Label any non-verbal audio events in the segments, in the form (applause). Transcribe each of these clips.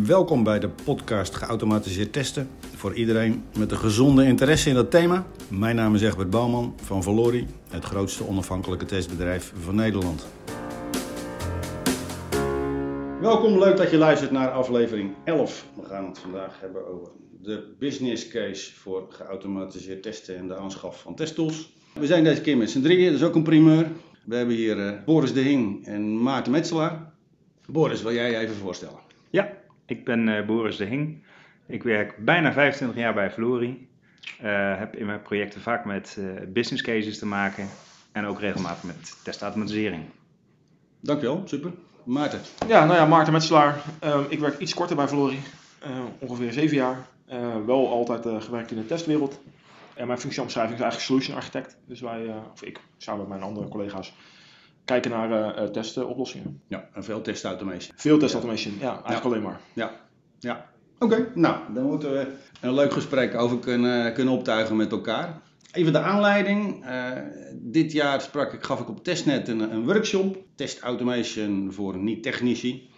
Welkom bij de podcast Geautomatiseerd Testen. Voor iedereen met een gezonde interesse in dat thema. Mijn naam is Egbert Bouwman van Valori, het grootste onafhankelijke testbedrijf van Nederland. Welkom, leuk dat je luistert naar aflevering 11. We gaan het vandaag hebben over de business case voor geautomatiseerd testen en de aanschaf van testtools. We zijn deze keer met z'n drieën, dat is ook een primeur. We hebben hier uh, Boris de Hing en Maarten Metselaar. Boris, wil jij je even voorstellen? Ja, ik ben uh, Boris de Hing. Ik werk bijna 25 jaar bij Flori. Uh, heb in mijn projecten vaak met business cases te maken en ook regelmatig met testautomatisering. Dankjewel, super. Maarten? Ja, nou ja, Maarten Metselaar. Um, ik werk iets korter bij Flori, ongeveer 7 jaar. wel altijd gewerkt in de testwereld. En mijn functieomschrijving is eigenlijk solution architect. Dus wij, uh, of ik, samen met mijn andere collega's, kijken naar uh, testoplossingen. Ja, en veel testautomation. Veel testautomation, ja, eigenlijk ja. alleen maar. Ja, ja. Oké, okay, nou, dan moeten we een leuk gesprek over kunnen, kunnen optuigen met elkaar. Even de aanleiding. Uh, dit jaar sprak ik, gaf ik op Testnet een, een workshop. Test automation voor niet-technici.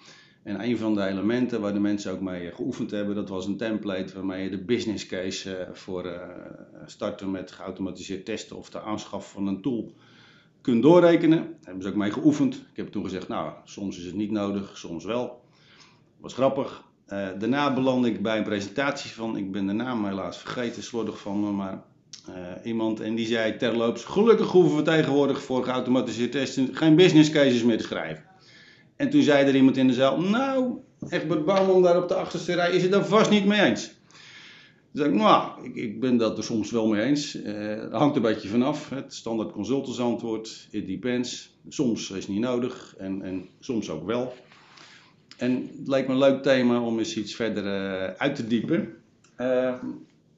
En een van de elementen waar de mensen ook mee geoefend hebben, dat was een template waarmee je de business case voor starten met geautomatiseerd testen of de aanschaf van een tool kunt doorrekenen. Daar hebben ze ook mee geoefend. Ik heb toen gezegd, nou, soms is het niet nodig, soms wel. Was grappig. Uh, daarna belandde ik bij een presentatie van, ik ben de naam helaas vergeten, slordig van me, maar uh, iemand en die zei terloops, gelukkig hoeven we tegenwoordig voor geautomatiseerd testen geen business cases meer te schrijven. En toen zei er iemand in de zaal, nou, Egbert Bouwman daar op de achterste rij is het daar vast niet mee eens. Zei ik, nou, ik, ik ben dat er soms wel mee eens. Uh, dat hangt een beetje vanaf. Het standaard consultantsantwoord, it depends. Soms is het niet nodig en, en soms ook wel. En het leek me een leuk thema om eens iets verder uh, uit te diepen. Uh,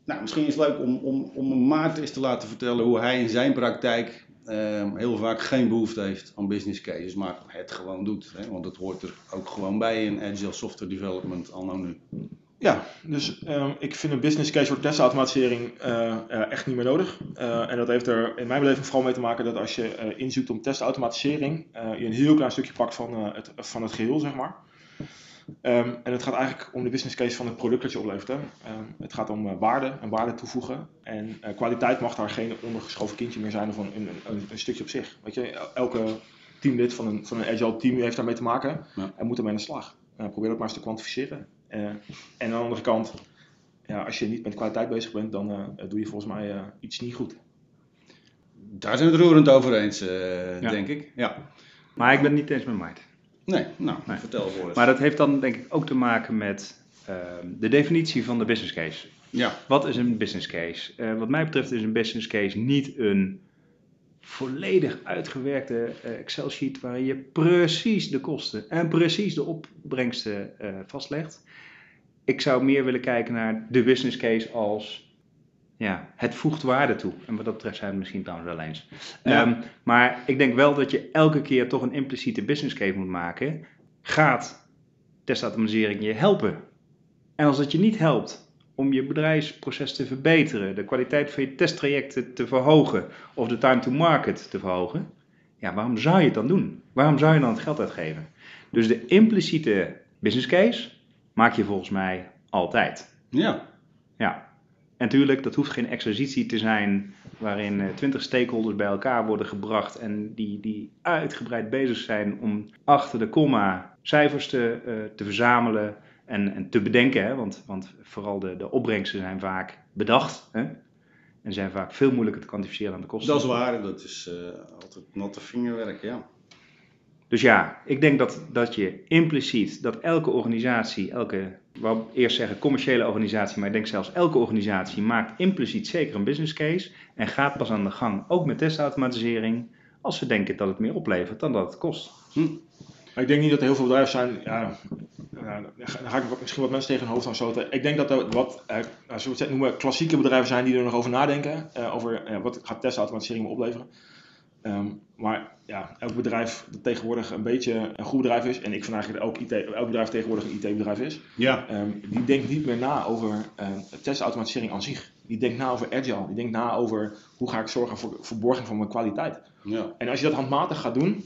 nou, misschien is het leuk om, om, om Maarten eens te laten vertellen hoe hij in zijn praktijk uh, heel vaak geen behoefte heeft aan business cases, maar het gewoon doet. Hè? Want het hoort er ook gewoon bij in Agile Software Development anno nu. Ja, dus uh, ik vind een business case voor testautomatisering uh, uh, echt niet meer nodig. Uh, en dat heeft er in mijn beleving vooral mee te maken dat als je inzoekt om testautomatisering, je een heel klein stukje pakt van, het, van het geheel, zeg maar. Um, en het gaat eigenlijk om de business case van het product dat je oplevert. Hè. Um, het gaat om waarde en waarde toevoegen. En kwaliteit mag daar geen ondergeschoven kindje meer zijn of een, een, een, een stukje op zich. Weet je, elke teamlid van een, van een agile team heeft daarmee te maken ja. en moet ermee aan de slag. probeer dat maar eens te kwantificeren. Uh, en aan de andere kant, ja, als je niet met kwaliteit bezig bent, dan uh, doe je volgens mij uh, iets niet goed. Daar zijn we het roerend over eens, ja. denk ik. Ja. Maar ik ben het niet eens met Maart. Nee, nou, nee. vertel voor Maar dat heeft dan denk ik ook te maken met de definitie van de business case. Ja. Wat is een business case? wat mij betreft is een business case niet een volledig uitgewerkte Excel-sheet waarin je precies de kosten en precies de opbrengsten uh, vastlegt. Ik zou meer willen kijken naar de business case als ja, het voegt waarde toe. En wat dat betreft zijn we het misschien trouwens wel eens. Ja. Um, maar ik denk wel dat je elke keer toch een impliciete business case moet maken. Gaat testautomatisering je helpen? En als het je niet helpt, om je bedrijfsproces te verbeteren, de kwaliteit van je testtrajecten te verhogen of de time to market te verhogen, ja, waarom zou je het dan doen? Waarom zou je dan het geld uitgeven? Dus de impliciete business case maak je volgens mij altijd. Ja. Ja. En natuurlijk, dat hoeft geen exercitie te zijn waarin twintig stakeholders bij elkaar worden gebracht en die, die uitgebreid bezig zijn om achter de komma cijfers te, uh, te verzamelen en, en te bedenken, hè, want, want vooral de, de opbrengsten zijn vaak bedacht hè, en zijn vaak veel moeilijker te kwantificeren dan de kosten. Dat is waar, dat is uh, altijd natte vingerwerk, ja. Dus ja, ik denk dat, dat je impliciet, dat elke organisatie, elke, wou eerst zeggen commerciële organisatie, maar ik denk zelfs elke organisatie maakt impliciet zeker een business case en gaat pas aan de gang, ook met testautomatisering, als ze denken dat het meer oplevert dan dat het kost. Hm. Ik denk niet dat er heel veel bedrijven zijn, ja, dan ga ik misschien wat mensen tegen hun hoofd aan stoten. Ik denk dat er wat, uh, nou, zullen we het noemen, klassieke bedrijven zijn die er nog over nadenken. Uh, over uh, wat gaat testautomatisering me opleveren. Um, maar ja, elk bedrijf dat tegenwoordig een beetje een goed bedrijf is, en ik vind eigenlijk dat elk, IT, elk bedrijf tegenwoordig een IT-bedrijf is, ja. um, die denkt niet meer na over testautomatisering aan zich. Die denkt na over agile, die denkt na over hoe ga ik zorgen voor verborging van mijn kwaliteit. Ja. En als je dat handmatig gaat doen,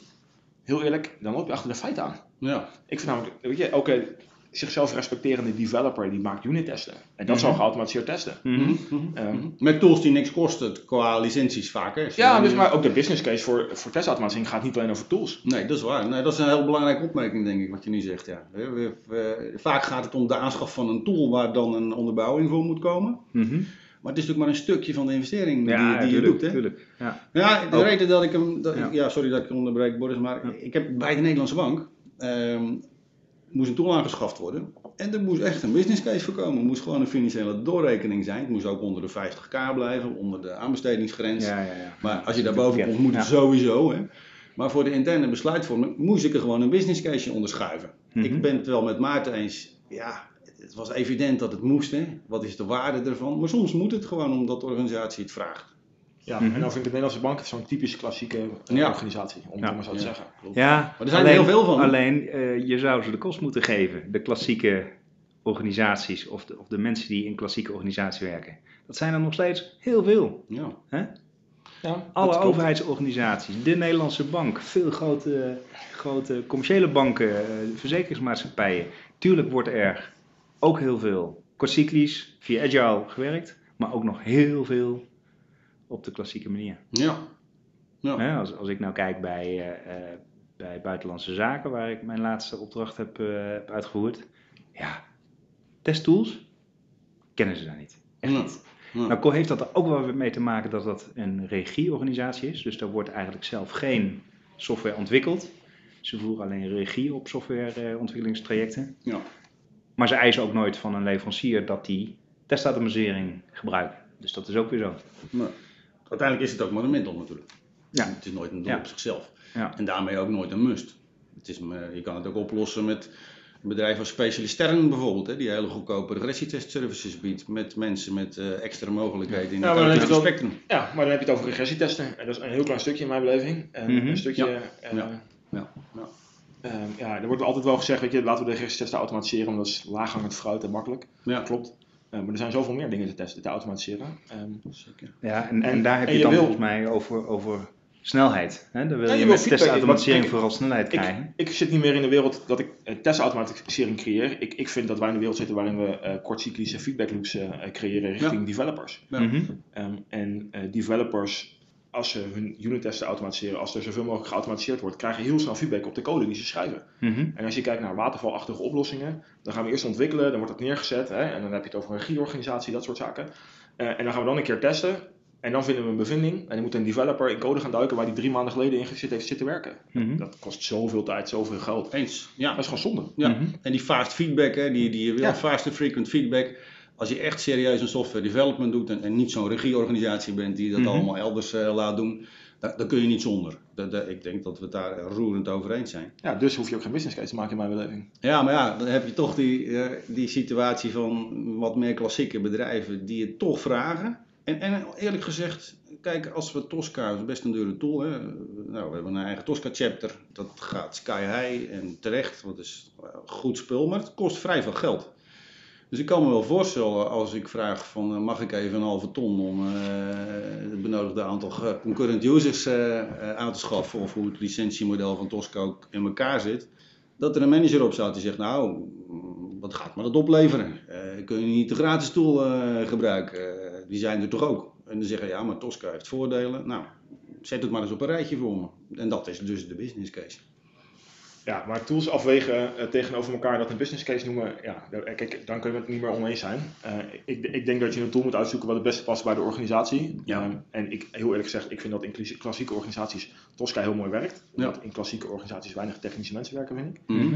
heel eerlijk, dan loop je achter de feiten aan. Ja. Ik vind namelijk, weet je, oké, zichzelf respecterende developer die maakt unit testen. En dat Mhm. zal geautomatiseerd testen. Mhm. Mhm, mhm, Ehm. Met tools die niks kosten qua licenties vaak. Hè. Ja, dus, maar ook de business case voor, voor testautomatisering gaat niet alleen over tools. Nee, dat is waar. Nee, dat is een heel belangrijke opmerking, denk ik, wat je nu zegt. Ja. We- we- we- vaak gaat het om de aanschaf van een tool waar dan een onderbouwing voor moet komen. Maar het is natuurlijk maar een stukje van de investering die, Ja, die je doet. Hè? tuurlijk. Ja. Ja, de Ook. reden dat ik hem. Dat, Ja. ja. sorry dat ik onderbreek, Boris, maar ik heb bij de Nederlandse bank. ehm, moest een tool aangeschaft worden. En er moest echt een business case voor komen. Er moest gewoon een financiële doorrekening zijn. Het moest ook onder de 50k blijven, onder de aanbestedingsgrens. Ja, ja, ja. Maar als je daarboven komt, moet het sowieso. Hè. Maar voor de interne besluitvorming moest ik er gewoon een business case onderschuiven. Mhm. Ik ben het wel met Maarten eens. Ja, het was evident dat het moest. Hè. Wat is de waarde ervan? Maar soms moet het gewoon omdat de organisatie het vraagt. Ja, Mhm. en dan vind ik de Nederlandse bank zo'n typisch klassieke eh, Ja. organisatie, om Ja. het maar zo te Ja. zeggen. Ja, Maar er zijn er heel veel van? Alleen, eh, je zou ze de kost moeten geven. De klassieke organisaties of de, of de mensen die in klassieke organisaties werken. Dat zijn er nog steeds heel veel. Ja. Hè? Ja, Alle overheidsorganisaties, de Nederlandse bank, veel grote, grote commerciële banken, eh, verzekeringsmaatschappijen. Tuurlijk wordt er ook heel veel kortcyclisch via Agile gewerkt, maar ook nog heel veel op de klassieke manier. Ja. Ja. Als, als ik nou kijk bij, eh, eh, bij Buitenlandse Zaken, waar ik mijn laatste opdracht heb, eh, heb uitgevoerd. Ja, testtools kennen ze daar niet. Echt Ja. niet. Ja. Nou heeft dat er ook wel mee te maken dat dat een regieorganisatie is. Dus daar wordt eigenlijk zelf geen software ontwikkeld. Ze voeren alleen regie op softwareontwikkelingstrajecten. Ja. Maar ze eisen ook nooit van een leverancier dat die testautomatisering gebruikt. Dus dat is ook weer zo. Maar uiteindelijk is het ook maar een middel natuurlijk. Ja. Het is nooit een doel Ja. op zichzelf. Ja. En daarmee ook nooit een must. Het is, je kan het ook oplossen met een bedrijf als Specialistern bijvoorbeeld, hè, die hele goedkope regressietestservices biedt met mensen met eh, extra mogelijkheden in Ja, het maar spectrum. Ja, maar dan heb je het over regressietesten. En dat is een heel klein stukje in mijn beleving. En Mhm. Een stukje... Ja. eh, Ja. Ja. Ja. ehm, ja, er wordt altijd wel gezegd, weet je, laten we de regressietesten automatiseren, want dat is laaghangend fruit en makkelijk. Ja. Klopt. Eh, maar er zijn zoveel meer dingen te testen, te automatiseren. Ehm, Zeker. Ja, en, en, En- daar heb en je je dan wil- volgens mij over, over snelheid. Hè? Dan wil Ja, je, je wil met testautomatisering vooral snelheid ik, krijgen. ik zit niet meer in de wereld dat ik eh, testautomatisering creëer. Ik, ik vind dat wij in de wereld zitten waarin we eh kortcyclische feedback loops eh, creëren richting developers. Ja. Mhm. Ehm, en eh, developers, als ze hun unit testen automatiseren, als er zoveel mogelijk geautomatiseerd wordt, krijgen heel snel feedback op de code die ze schrijven. Mhm. En als je kijkt naar watervalachtige oplossingen, dan gaan we eerst ontwikkelen, dan wordt dat neergezet. Hè, en dan heb je het over een regieorganisatie, dat soort zaken. Eh, en dan gaan we dan een keer testen. En dan vinden we een bevinding. En dan moet een developer in code gaan duiken waar die drie maanden geleden in zit heeft zitten werken. Mhm. Dat kost zoveel tijd, zoveel geld. Eens. Ja. Dat is gewoon zonde. Ja. Mhm. En die fast feedback, hè, die, die Ja. fast and frequent feedback. Als je echt serieus een software development doet en, en niet zo'n regieorganisatie bent die dat Mhm. allemaal elders eh, laat doen, dan, dan kun je niet zonder. Ik denk dat we het daar roerend over eens zijn. Ja, dus hoef je ook geen business case te maken in mijn beleving. Ja, maar ja, dan heb je toch die, eh, die situatie van wat meer klassieke bedrijven die het toch vragen. En, en eerlijk gezegd, kijk, als we Tosca, dat is best een dure tool. Hè. Nou, we hebben een eigen Tosca-chapter. Dat gaat sky high en terecht, want het is eh, goed spul, maar het kost vrij veel geld. Dus ik kan me wel voorstellen als ik vraag van eh, mag ik even een halve ton om eh, het benodigde aantal concurrent users eh, aan te schaffen of hoe het licentiemodel van Tosca ook in elkaar zit dat er een manager op staat die zegt, nou, wat gaat me dat opleveren? Kun je niet de gratis tool gebruiken? Die zijn er toch ook? En dan zeggen, ja, maar Tosca heeft voordelen. Nou, zet het maar eens op een rijtje voor me. En dat is dus de business case. Ja, maar tools afwegen eh, tegenover elkaar dat een business case noemen, ja, eh, kijk, dan kunnen we het niet meer oneens zijn. Eh, ik, ik denk dat je een tool moet uitzoeken wat het beste past bij de organisatie. Ja. Ehm, en ik, heel eerlijk gezegd, ik vind dat in klassie- klassieke organisaties Tosca heel mooi werkt. Ja. Dat in klassieke organisaties weinig technische mensen werken, vind ik. Mhm.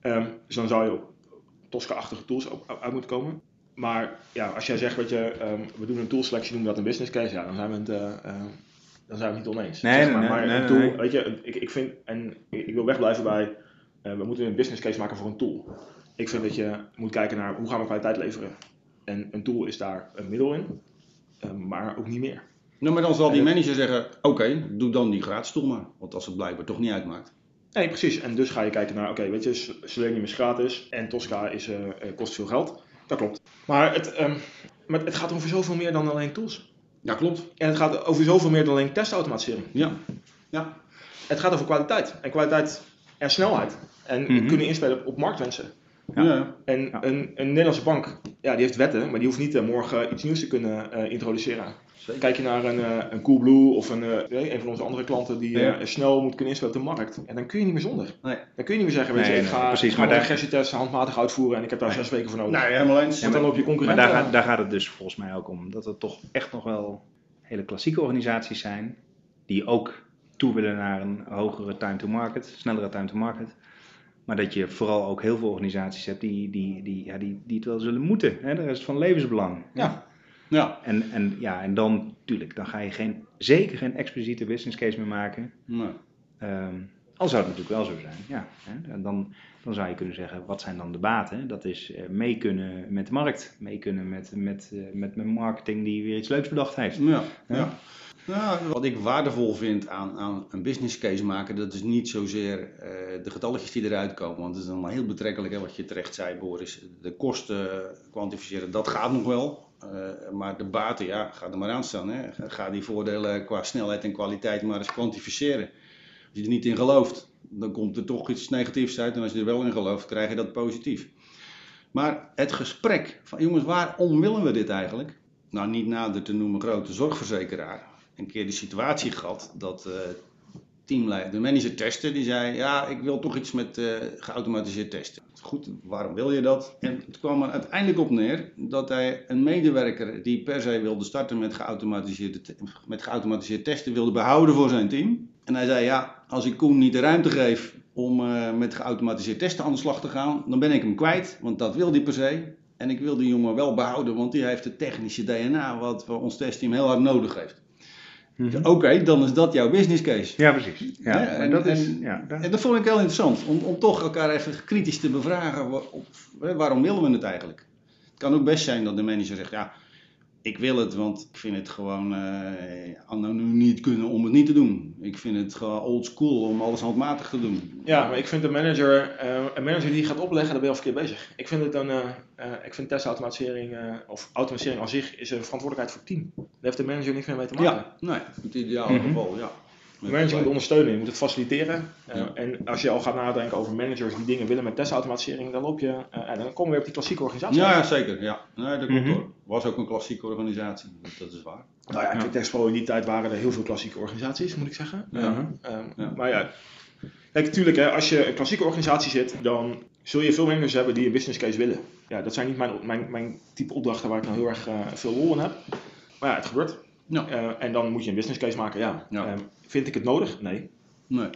Ehm, dus dan zou je op Tosca-achtige tools op- uit moeten komen. Maar ja, als jij zegt, weet je, ehm, we doen een toolselectie, noemen we dat een business case, ja, dan zijn we het, eh, eh, dan zijn we het niet oneens. Nee, zeg maar. nee, maar nee, een tool, nee. weet je, ik, ik vind, en ik, wil wegblijven bij, eh, we moeten een business case maken voor een tool. Ik vind dat je moet kijken naar hoe gaan we kwaliteit leveren. En een tool is daar een middel in, eh, maar ook niet meer. Nou, maar dan zal die dat- manager zeggen, oké, doe dan die gratis tool maar. Want als het blijkbaar toch niet uitmaakt. Nee, precies. En dus ga je kijken naar, oké, weet je, Selenium is gratis en Tosca is, eh, eh, kost veel geld. Dat klopt. Maar het, ehm, maar het gaat over zoveel meer dan alleen tools. Ja, klopt. En het gaat over zoveel meer dan alleen testautomatisering. Ja. Ja. Het gaat over kwaliteit. En kwaliteit en snelheid. En Mhm. kunnen inspelen op, op marktwensen. Ja. Ja. En Ja. een, een Nederlandse bank, ja, die heeft wetten, maar die hoeft niet eh, morgen iets nieuws te kunnen eh, introduceren. Zeker. Kijk je naar een, eh, een Coolblue of een, eh, een van onze andere klanten die Ja. eh, snel moet kunnen inspelen op de markt. En dan kun je niet meer zonder. Nee. Dan kun je niet meer zeggen, weet Nee, je, ik nee, ga, precies, ik ga maar mijn daar- regressietest handmatig uitvoeren en ik heb daar zes weken voor nodig. Nou, helemaal eens. Want dan loop je Maar concurrent. daar, gaat- daar gaat het dus volgens mij ook om. Dat er toch echt nog wel hele klassieke organisaties zijn. Die ook toe willen naar een hogere time to market, snellere time to market. Maar dat je vooral ook heel veel organisaties hebt die, die, die, ja, die, die het wel zullen moeten. Hè? Dat is van levensbelang. Ja. Ja. En, en, ja, en dan, natuurlijk, dan ga je geen, zeker geen expliciete business case meer maken. Nee. Ehm, al zou het natuurlijk wel zo zijn, ja. Hè? Dan, dan zou je kunnen zeggen, wat zijn dan de baten? Dat is eh, mee kunnen met de markt, mee kunnen met, met, eh, met, met marketing die weer iets leuks bedacht heeft. Ja, Ja. ja. Nou, wat ik waardevol vind aan, aan een business case maken, dat is niet zozeer eh, de getalletjes die eruit komen. Want het is allemaal heel betrekkelijk, hè, wat je terecht zei, Boris. De kosten kwantificeren, dat gaat nog wel. Eh, maar de baten, ja, ga er maar aan staan. Hè. Ga die voordelen qua snelheid en kwaliteit maar eens kwantificeren. Als je er niet in gelooft, dan komt er toch iets negatiefs uit. En als je er wel in gelooft, krijg je dat positief. Maar het gesprek van, jongens, waarom willen we dit eigenlijk? Nou, niet nader te noemen grote zorgverzekeraar. Een keer de situatie gehad dat eh teamleider, de manager testen, die zei, ja, ik wil toch iets met eh, geautomatiseerd testen. Goed, waarom wil je dat? En het kwam er uiteindelijk op neer dat hij een medewerker die per se wilde starten met geautomatiseerde, te- met geautomatiseerd testen, wilde behouden voor zijn team. En hij zei, ja, als ik Koen niet de ruimte geef om eh, met geautomatiseerd testen aan de slag te gaan, dan ben ik hem kwijt, want dat wil hij per se. En ik wil die jongen wel behouden, want die heeft het technische DNA wat ons testteam heel hard nodig heeft. Oké, dan is dat jouw business case. Ja, precies. Ja, Ja, maar en- dat is, en- ja, En dat vond ik heel interessant, om, om toch elkaar even kritisch te bevragen. op- waarom willen we het eigenlijk? Het kan ook best zijn dat de manager zegt, ja, ik wil het, want ik vind het gewoon nu niet kunnen om het niet te doen. Ik vind het gewoon old school om alles handmatig te doen. Ja, maar ik vind een manager, eh, een manager die gaat opleggen, daar ben je al verkeerd bezig. Ik vind het een, eh, ik vind testautomatisering, of automatisering aan zich, is een verantwoordelijkheid voor het team. Daar heeft de manager niks meer mee te maken. Ja, nee, het ideale Mhm. geval, ja. Manager moet ondersteunen, je moet het faciliteren. Eh, Ja. En als je al gaat nadenken over managers die dingen willen met testautomatisering, dan loop je, eh, en dan komen we weer op die klassieke organisatie. Ja, zeker, ja. Nee, dat Mhm. hoor. Was ook een klassieke organisatie, dat is waar. Nou ja, Ja. Expo in die tijd waren er heel veel klassieke organisaties, moet ik zeggen. Ja. Eh, ehm, Ja. Maar ja, kijk, natuurlijk, hè, als je een klassieke organisatie zit, dan zul je veel managers hebben die een business case willen. Ja, dat zijn niet mijn, mijn, mijn type opdrachten waar ik nou heel erg eh, veel lol in heb. Maar ja, het gebeurt. Ja. Eh, en dan moet je een business case maken, ja. Ja. Ehm, vind ik het nodig? Nee. Nee.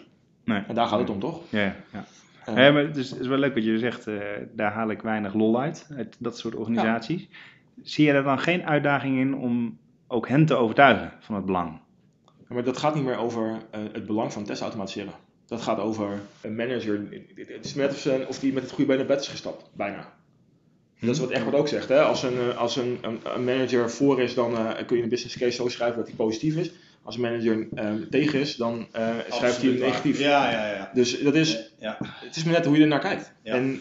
nee. En daar gaat het om, toch? Ja, ja. Eh, Ja, maar het is, het is wel leuk wat je zegt, eh, daar haal ik weinig lol uit, uit dat soort organisaties. Zie je er dan geen uitdaging in om ook hen te overtuigen van het belang? Maar dat gaat niet meer over eh, het belang van testautomatiseren. Dat gaat over een manager. Het is net of, ze- of die met het goede been naar bed is gestapt, bijna. Dat is wat Egbert ook zegt. Hè? Als, een, eh, als een, een, een manager voor is, dan eh, kun je een business case zo schrijven dat hij positief is. Als een manager eh, tegen is, dan eh, schrijft hij negatief. Ja, ja, ja. Dus dat is, ja. het is maar net hoe je er naar kijkt. Ja. En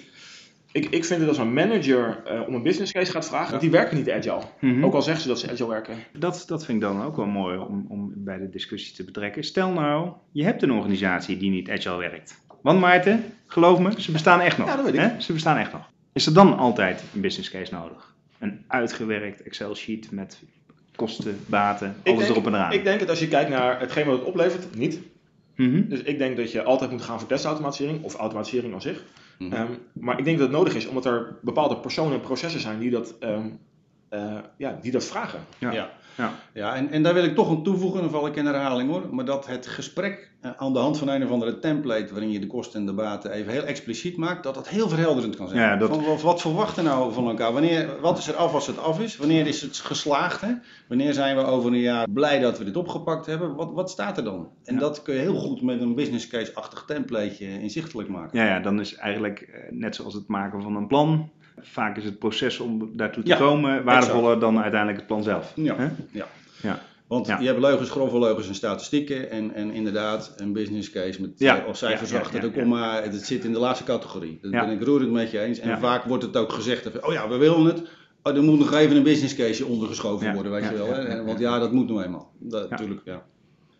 ik, ik vind het als een manager om een business case gaat vragen, die werken niet agile. Mhm. Ook al zeggen ze dat ze agile werken. Dat, dat vind ik dan ook wel mooi om, om bij de discussie te betrekken. Stel nou, je hebt een organisatie die niet agile werkt. Want Maarten, geloof me, ze bestaan echt nog. Ja, dat weet ik. Hè? Ze bestaan echt nog. Is er dan altijd een business case nodig? Een uitgewerkt Excel sheet met kosten, baten, alles denk- erop en eraan. Ik denk dat als je kijkt naar hetgeen wat het oplevert, niet. Mhm. Dus ik denk dat je altijd moet gaan voor testautomatisering of automatisering aan zich. Mhm. Ehm, maar ik denk dat het nodig is omdat er bepaalde personen en processen zijn die dat, ehm, eh, ja, die dat vragen. Ja. Ja. Ja. Ja, en, en daar wil ik toch aan toevoegen, dan val ik in herhaling hoor. Maar dat het gesprek eh, aan de hand van een of andere template, waarin je de kosten en de baten even heel expliciet maakt, dat dat heel verhelderend kan zijn. Ja, dat- Van, wat, wat verwachten we nou van elkaar? Wanneer, wat is er af als het af is? Wanneer is het geslaagd? Hè? Wanneer zijn we over een jaar blij dat we dit opgepakt hebben? Wat, wat staat er dan? En Ja. dat kun je heel goed met een business case-achtig templateje inzichtelijk maken. Ja, ja, dan is eigenlijk eh, net zoals het maken van een plan. Vaak is het proces om daartoe te Ja, komen waardevoller dan uiteindelijk het plan zelf. Ja, ja. Ja. Want Ja. je hebt leugens, grove leugens en statistieken. En, en inderdaad, een business case met Ja. eh, of cijfers Ja, ja, achter ja, de komma. Het zit in de laatste categorie. Dat Ja. ben ik roerend met je eens. En Ja. vaak wordt het ook gezegd: oh ja, we willen het. Oh, er moet nog even een business case ondergeschoven Ja, worden, weet ja, je wel. ja, hè? ja, Want ja. ja, dat moet nou eenmaal. Dat, Ja. Natuurlijk, ja.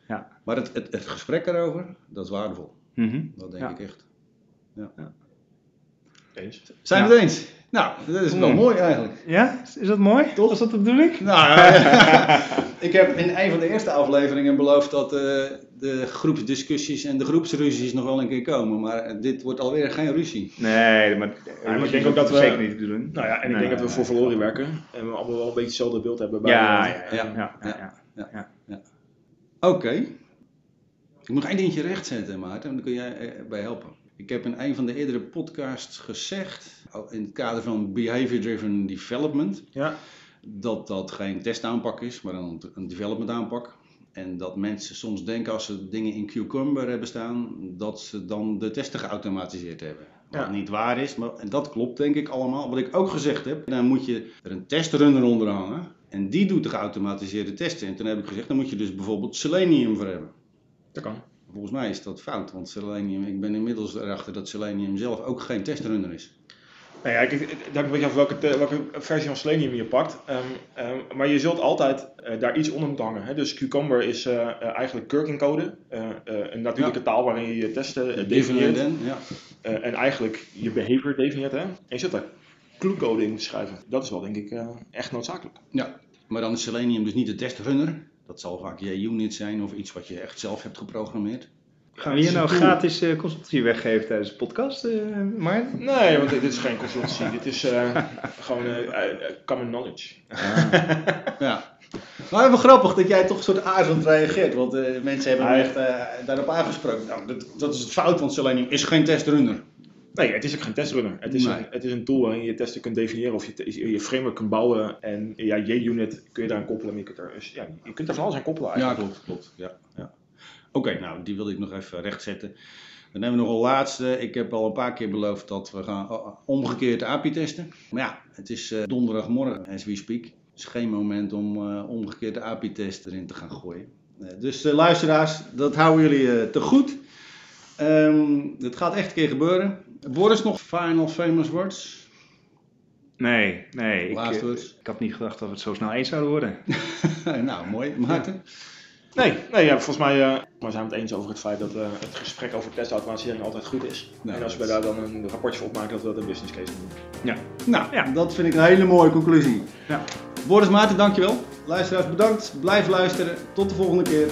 Ja. Maar het, het, het gesprek erover, dat is waardevol. Mhm. Dat denk Ja. ik echt. Eens. Zijn we het eens? Nou, dat is wel Hmm. mooi eigenlijk. Ja, is dat mooi? Toch? Was dat de bedoeling? Nou, (laughs) (laughs) ik heb in een van de eerste afleveringen beloofd dat eh, de groepsdiscussies en de groepsruzies nog wel een keer komen. Maar dit wordt alweer geen ruzie. Nee, maar, maar ik denk ook dat we- Zeker niet bedoeling. Nou ja, en ik Nee, denk dat we voor nee. verloren werken. En we allemaal wel een beetje hetzelfde beeld hebben bij... Ja, eh, ja, eh, ja. ja, ja, ja. Oké. Ik moet nog één dingetje rechtzetten, Maarten. Dan kun jij eh, bij helpen. Ik heb in een van de eerdere podcasts gezegd, oh, in het kader van Behavior Driven Development, ja. dat dat geen testaanpak is, maar een, een development aanpak. En dat mensen soms denken als ze dingen in Cucumber hebben staan, dat ze dan de testen geautomatiseerd hebben. Wat Ja. niet waar is, maar en dat klopt denk ik allemaal. Wat ik ook gezegd heb, dan moet je er een testrunner onder hangen. En die doet de geautomatiseerde testen. En toen heb ik gezegd, dan moet je dus bijvoorbeeld Selenium voor hebben. Dat kan. Volgens mij is dat fout, want Selenium, ik ben inmiddels erachter dat Selenium zelf ook geen testrunner is. Nou ja, kijk, het hangt een beetje af welke, welke versie van Selenium je pakt. Ehm, ehm, maar je zult altijd eh, daar iets onder moeten hangen. Hè? Dus Cucumber is eh, eh, eigenlijk Kirking code. een natuurlijke taal waarin je je testen definieert. Ja. En eigenlijk je behavior definieert. Hè? En je zult daar clue in schrijven. Dat is wel denk ik echt noodzakelijk. Ja, maar dan is Selenium dus niet de testrunner. Dat zal vaak JUnit zijn of iets wat je echt zelf hebt geprogrammeerd. Gaan we hier nou gratis eh, consultatie weggeven tijdens de podcast, eh Maarten? Nee, want dit is geen consultancy. dit is eh, gewoon common knowledge. Ja. Maar wel grappig dat jij toch een soort aarzelend reageert. Want eh, mensen hebben me echt daarop aangesproken. Nou, dat, dat is het fout, want Selenium is geen testrunner. Nee, het is ook geen testrunner. Het is, Nee. een, het is een tool waarin je testen kunt definiëren of je je framework kunt bouwen. En ja, JUnit kun je daar aan koppelen. Maar je kunt er, dus, ja, je kunt er van alles aan koppelen Ja, eigenlijk. klopt, klopt. Ja, ja. Oké, nou, die wilde ik nog even rechtzetten. Dan hebben we nog een laatste. Ik heb al een paar keer beloofd dat we gaan oh, omgekeerd API testen. Maar ja, het is eh, donderdagmorgen, as we speak. Het is geen moment om eh omgekeerd de API-test erin te gaan gooien. Eh, dus luisteraars, dat houden jullie te goed. Ehm het gaat echt een keer gebeuren. Boris, nog final famous words? Nee, nee. Ik, eh, words. ik had niet gedacht dat we het zo snel eens zouden worden. (laughs) nou, mooi. Maarten? Nee, nee ja, volgens mij eh, maar zijn we het eens over het feit dat eh, het gesprek over testautomatisering altijd goed is. Nou, en als we daar dan een rapportje voor opmaken, dat we dat een business case doen. Nou, Ja. dat vind ik een hele mooie conclusie. Ja. Boris Maarten, dankjewel. Luisteraars, bedankt. Blijf luisteren. Tot de volgende keer.